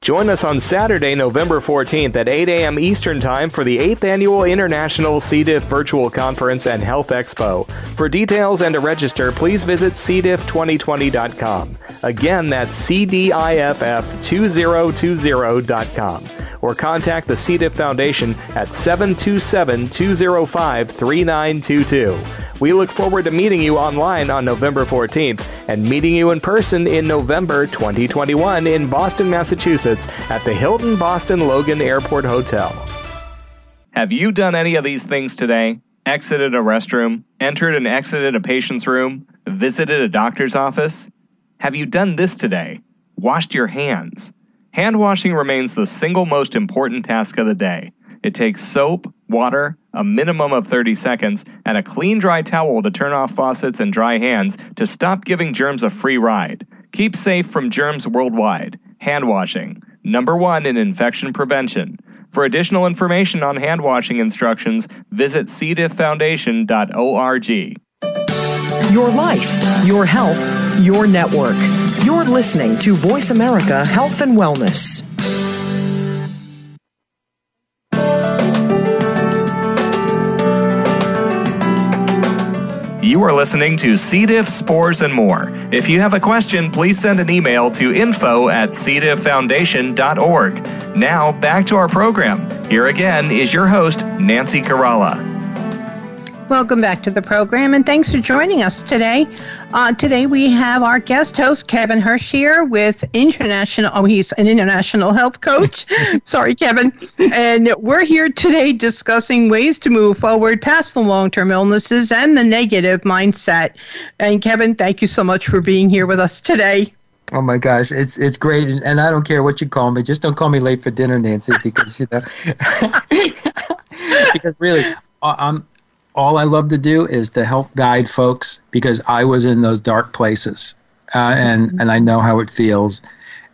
Speaker 1: Join us on Saturday, November 14th at 8 a.m. Eastern Time for the 8th Annual International C. diff Virtual Conference and Health Expo. For details and to register, please visit cdiff2020.com. Again, that's cdiff2020.com. Or contact the C. diff Foundation at 727 205 3922. We look forward to meeting you online on November 14th and meeting you in person in November 2021 in Boston, Massachusetts at the Hilton Boston Logan Airport Hotel. Have you done any of these things today? Exited a restroom, entered and exited a patient's room, visited a doctor's office? Have you done this today? Washed your hands? Hand washing remains the single most important task of the day. It takes soap, water, a minimum of 30 seconds, and a clean dry towel to turn off faucets and dry hands to stop giving germs a free ride. Keep safe from germs worldwide. Hand washing, number one in infection prevention. For additional information on hand washing instructions, visit cdifffoundation.org.
Speaker 4: Your life, your health, your network. You're listening to Voice America Health and Wellness.
Speaker 1: You are listening to C. diff, spores, and more. If you have a question, please send an email to info at cdifffoundation.org. Now, back to our program. Here again is your host, Nancy Caralla.
Speaker 2: Welcome back to the program, and thanks for joining us today. Uh, today we have our guest host Kevin Hirsch here with international. Oh, he's an international health coach. Sorry, Kevin. And we're here today discussing ways to move forward past the long-term illnesses and the negative mindset. And Kevin, thank you so much for being here with us today.
Speaker 3: Oh my gosh, it's it's great, and I don't care what you call me. Just don't call me late for dinner, Nancy, because you know, because really, I'm all I love to do is to help guide folks because I was in those dark places, uh, and and I know how it feels.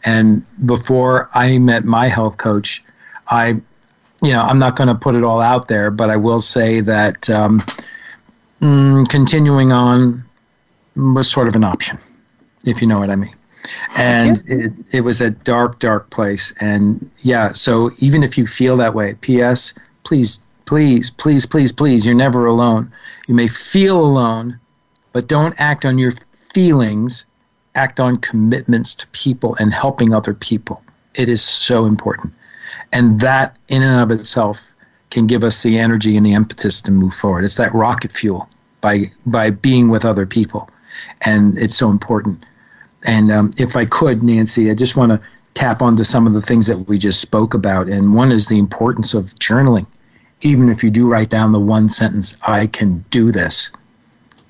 Speaker 3: And before I met my health coach, I, you know, I'm not going to put it all out there, but I will say that um, mm, continuing on was sort of an option, if you know what I mean. And it, it was a dark, dark place. And yeah, so even if you feel that way, P.S., please Please, please, please, please, you're never alone. You may feel alone, but don't act on your feelings. Act on commitments to people and helping other people. It is so important. And that, in and of itself, can give us the energy and the impetus to move forward. It's that rocket fuel by, by being with other people. And it's so important. And um, if I could, Nancy, I just want to tap onto some of the things that we just spoke about. And one is the importance of journaling even if you do write down the one sentence, I can do this.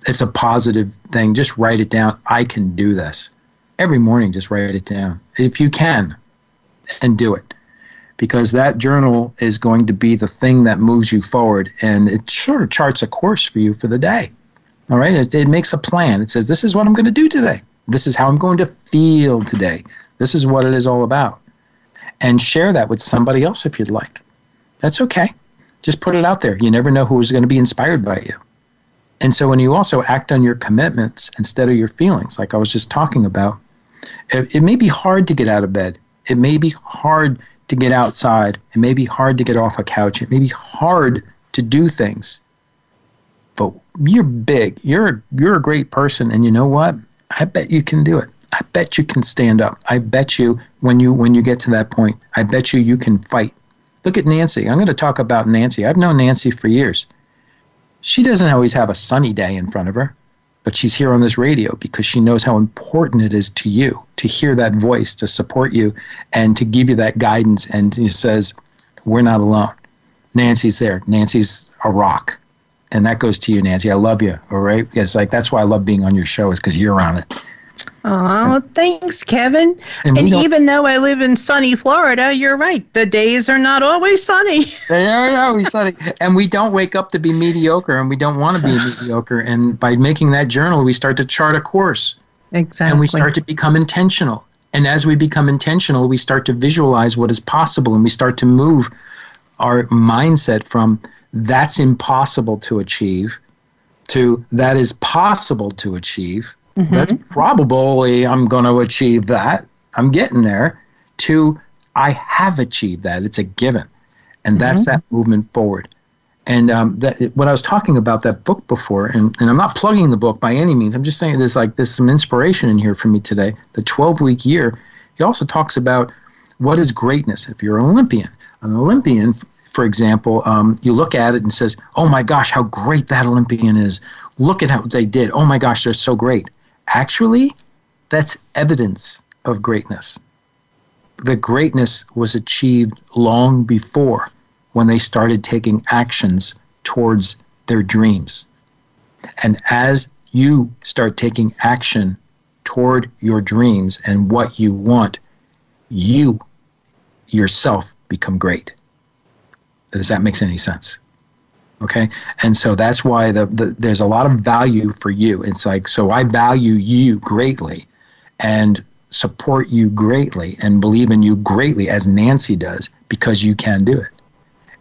Speaker 3: It's a positive thing. Just write it down. I can do this. Every morning, just write it down. If you can, and do it. Because that journal is going to be the thing that moves you forward and it sort of charts a course for you for the day. All right? It, it makes a plan. It says, This is what I'm going to do today. This is how I'm going to feel today. This is what it is all about. And share that with somebody else if you'd like. That's okay just put it out there. You never know who's going to be inspired by you. And so when you also act on your commitments instead of your feelings, like I was just talking about, it, it may be hard to get out of bed. It may be hard to get outside. It may be hard to get off a couch. It may be hard to do things. But you're big. You're you're a great person and you know what? I bet you can do it. I bet you can stand up. I bet you when you when you get to that point, I bet you you can fight. Look at Nancy. I'm going to talk about Nancy. I've known Nancy for years. She doesn't always have a sunny day in front of her, but she's here on this radio because she knows how important it is to you to hear that voice, to support you, and to give you that guidance. And she says, We're not alone. Nancy's there. Nancy's a rock. And that goes to you, Nancy. I love you. All right. It's like that's why I love being on your show is because you're on it.
Speaker 2: Oh, thanks, Kevin. And, and even though I live in sunny Florida, you're right. The days are not always sunny.
Speaker 3: they are always sunny. And we don't wake up to be mediocre, and we don't want to be mediocre. And by making that journal, we start to chart a course.
Speaker 2: Exactly.
Speaker 3: And we start to become intentional. And as we become intentional, we start to visualize what is possible, and we start to move our mindset from that's impossible to achieve to that is possible to achieve Mm-hmm. That's probably I'm going to achieve that. I'm getting there. To I have achieved that. It's a given, and that's mm-hmm. that movement forward. And um, that when I was talking about that book before, and, and I'm not plugging the book by any means. I'm just saying there's like there's some inspiration in here for me today. The 12 week year. He also talks about what is greatness. If you're an Olympian, an Olympian, for example, um, you look at it and says, "Oh my gosh, how great that Olympian is! Look at how they did! Oh my gosh, they're so great." Actually, that's evidence of greatness. The greatness was achieved long before when they started taking actions towards their dreams. And as you start taking action toward your dreams and what you want, you yourself become great. Does that make any sense? Okay? And so that's why the, the, there's a lot of value for you. It's like so i value you greatly and support you greatly and believe in you greatly as nancy does because you can do it.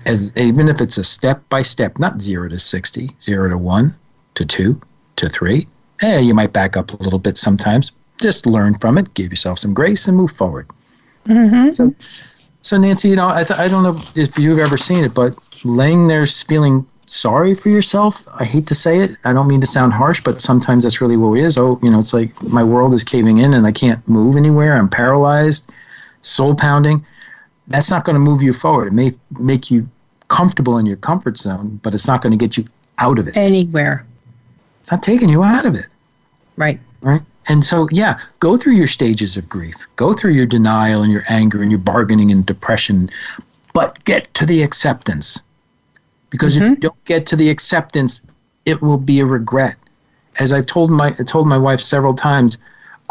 Speaker 3: As, even if it's a step by step not 0 to 60 0 to 1 to 2 to 3 hey you might back up a little bit sometimes. Just learn from it give yourself some grace and move forward. Mm-hmm. so so nancy you know I, th- I don't know if you've ever seen it but laying there feeling sorry for yourself. I hate to say it. I don't mean to sound harsh, but sometimes that's really what it is. Oh, you know, it's like my world is caving in and I can't move anywhere. I'm paralyzed, soul pounding. That's not going to move you forward. It may make you comfortable in your comfort zone, but it's not going to get you out of it.
Speaker 2: Anywhere.
Speaker 3: It's not taking you out of it.
Speaker 2: Right.
Speaker 3: Right. And so, yeah, go through your stages of grief. Go through your denial and your anger and your bargaining and depression, but get to the acceptance. Because mm-hmm. if you don't get to the acceptance, it will be a regret. As I've told my told my wife several times,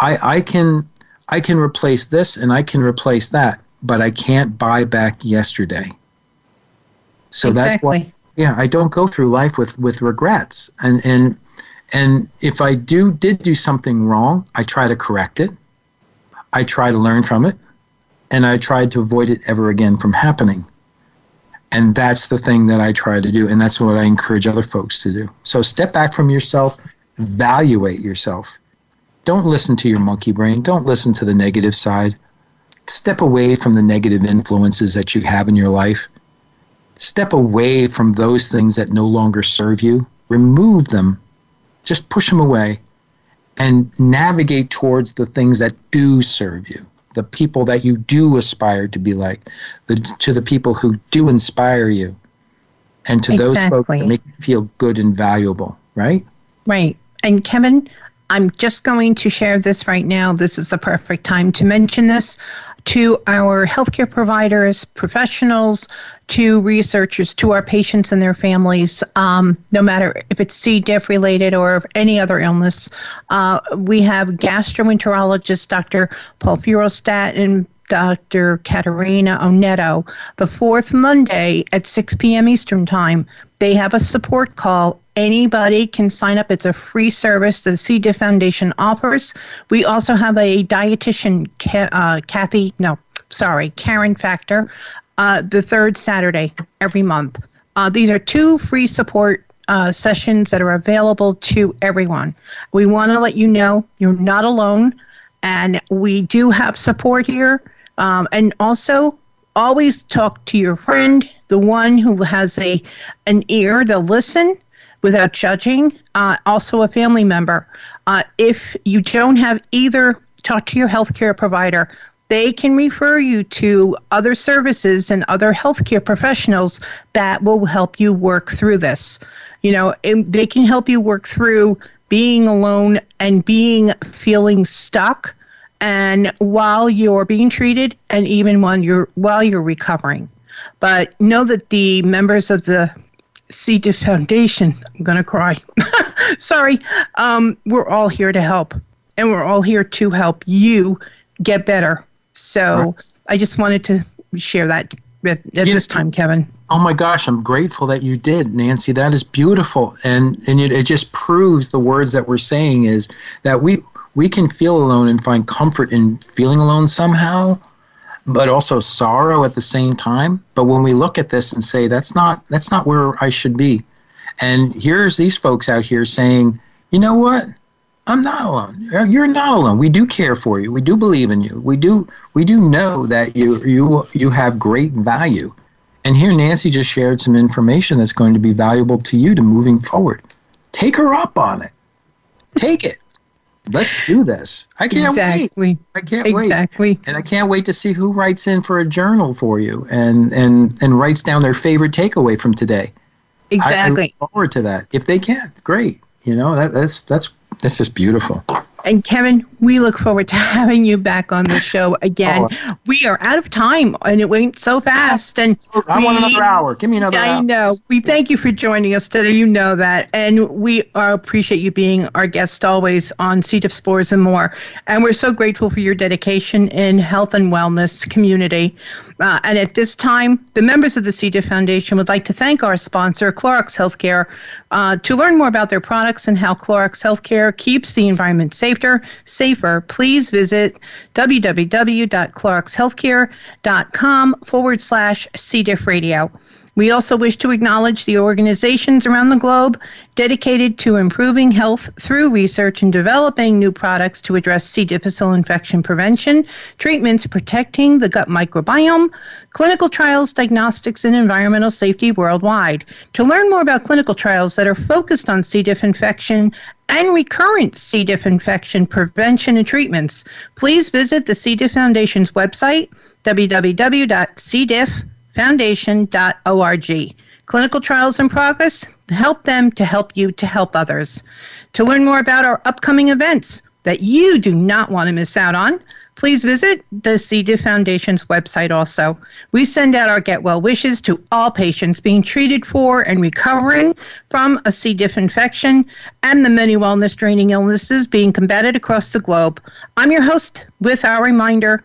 Speaker 3: I, I can I can replace this and I can replace that, but I can't buy back yesterday. So exactly. that's why yeah, I don't go through life with, with regrets. And and and if I do did do something wrong, I try to correct it. I try to learn from it, and I try to avoid it ever again from happening. And that's the thing that I try to do, and that's what I encourage other folks to do. So step back from yourself, evaluate yourself. Don't listen to your monkey brain. Don't listen to the negative side. Step away from the negative influences that you have in your life. Step away from those things that no longer serve you. Remove them just push them away and navigate towards the things that do serve you the people that you do aspire to be like the, to the people who do inspire you and to exactly. those folks that make you feel good and valuable right?
Speaker 2: Right. And kevin i'm just going to share this right now. This is the perfect time to mention this to our healthcare providers, professionals, to researchers, to our patients and their families, um, no matter if it's C. diff related or any other illness. Uh, we have gastroenterologist Dr. Paul Feuerstadt and Dr. Katerina Onetto. The fourth Monday at 6 p.m. Eastern Time, they have a support call. Anybody can sign up. It's a free service the C. diff Foundation offers. We also have a dietitian, uh, Kathy, no, sorry, Karen Factor, uh, the third Saturday every month. Uh, these are two free support uh, sessions that are available to everyone. We want to let you know you're not alone, and we do have support here. Um, and also, always talk to your friend, the one who has a an ear to listen without judging. Uh, also, a family member. Uh, if you don't have either, talk to your healthcare provider. They can refer you to other services and other healthcare professionals that will help you work through this. You know, they can help you work through being alone and being feeling stuck and while you're being treated and even when you're while you're recovering. But know that the members of the C. diff Foundation, I'm going to cry. Sorry. Um, we're all here to help. And we're all here to help you get better. So right. I just wanted to share that at, at this time, Kevin.
Speaker 3: Oh my gosh, I'm grateful that you did, Nancy. That is beautiful, and and it, it just proves the words that we're saying is that we we can feel alone and find comfort in feeling alone somehow, but also sorrow at the same time. But when we look at this and say that's not that's not where I should be, and here's these folks out here saying, you know what? I'm not alone. You're not alone. We do care for you. We do believe in you. We do we do know that you you you have great value. And here Nancy just shared some information that's going to be valuable to you to moving forward. Take her up on it. Take it. Let's do this. I can't exactly. wait. I can't exactly.
Speaker 2: wait. Exactly.
Speaker 3: And I can't wait to see who writes in for a journal for you and and and writes down their favorite takeaway from today.
Speaker 2: Exactly.
Speaker 3: I, I look forward to that. If they can, great. You know, that, that's that's that's is beautiful.
Speaker 2: And Kevin, we look forward to having you back on the show again. Oh. We are out of time, and it went so fast. And
Speaker 3: I we, want another hour. Give me another. Hour. I
Speaker 2: hour. know. We thank you for joining us today. You know that, and we appreciate you being our guest always on C. diff Spores and more. And we're so grateful for your dedication in health and wellness community. Uh, and at this time, the members of the C. diff Foundation would like to thank our sponsor, Clorox Healthcare. Uh, to learn more about their products and how Clorox Healthcare keeps the environment safer, safer, please visit www.cloroxhealthcare.com forward slash C. diff radio. We also wish to acknowledge the organizations around the globe dedicated to improving health through research and developing new products to address C. difficile infection prevention, treatments protecting the gut microbiome, clinical trials, diagnostics, and environmental safety worldwide. To learn more about clinical trials that are focused on C. diff infection and recurrent C. diff infection prevention and treatments, please visit the C. diff Foundation's website, www.cdiff.com foundation.org. Clinical trials in progress, help them to help you to help others. To learn more about our upcoming events that you do not want to miss out on, please visit the C. diff Foundation's website also. We send out our get well wishes to all patients being treated for and recovering from a C. diff infection and the many wellness draining illnesses being combated across the globe. I'm your host with our reminder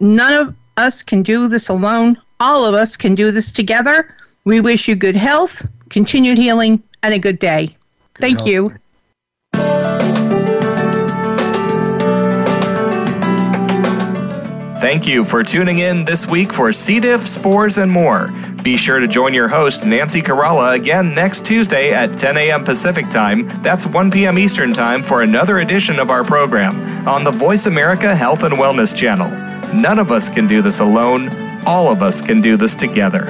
Speaker 2: none of us can do this alone. All of us can do this together. We wish you good health, continued healing, and a good day. Good Thank health. you.
Speaker 1: Thank you for tuning in this week for C. diff, spores, and more. Be sure to join your host, Nancy Caralla, again next Tuesday at 10 a.m. Pacific Time. That's 1 p.m. Eastern Time for another edition of our program on the Voice America Health and Wellness Channel. None of us can do this alone. All of us can do this together.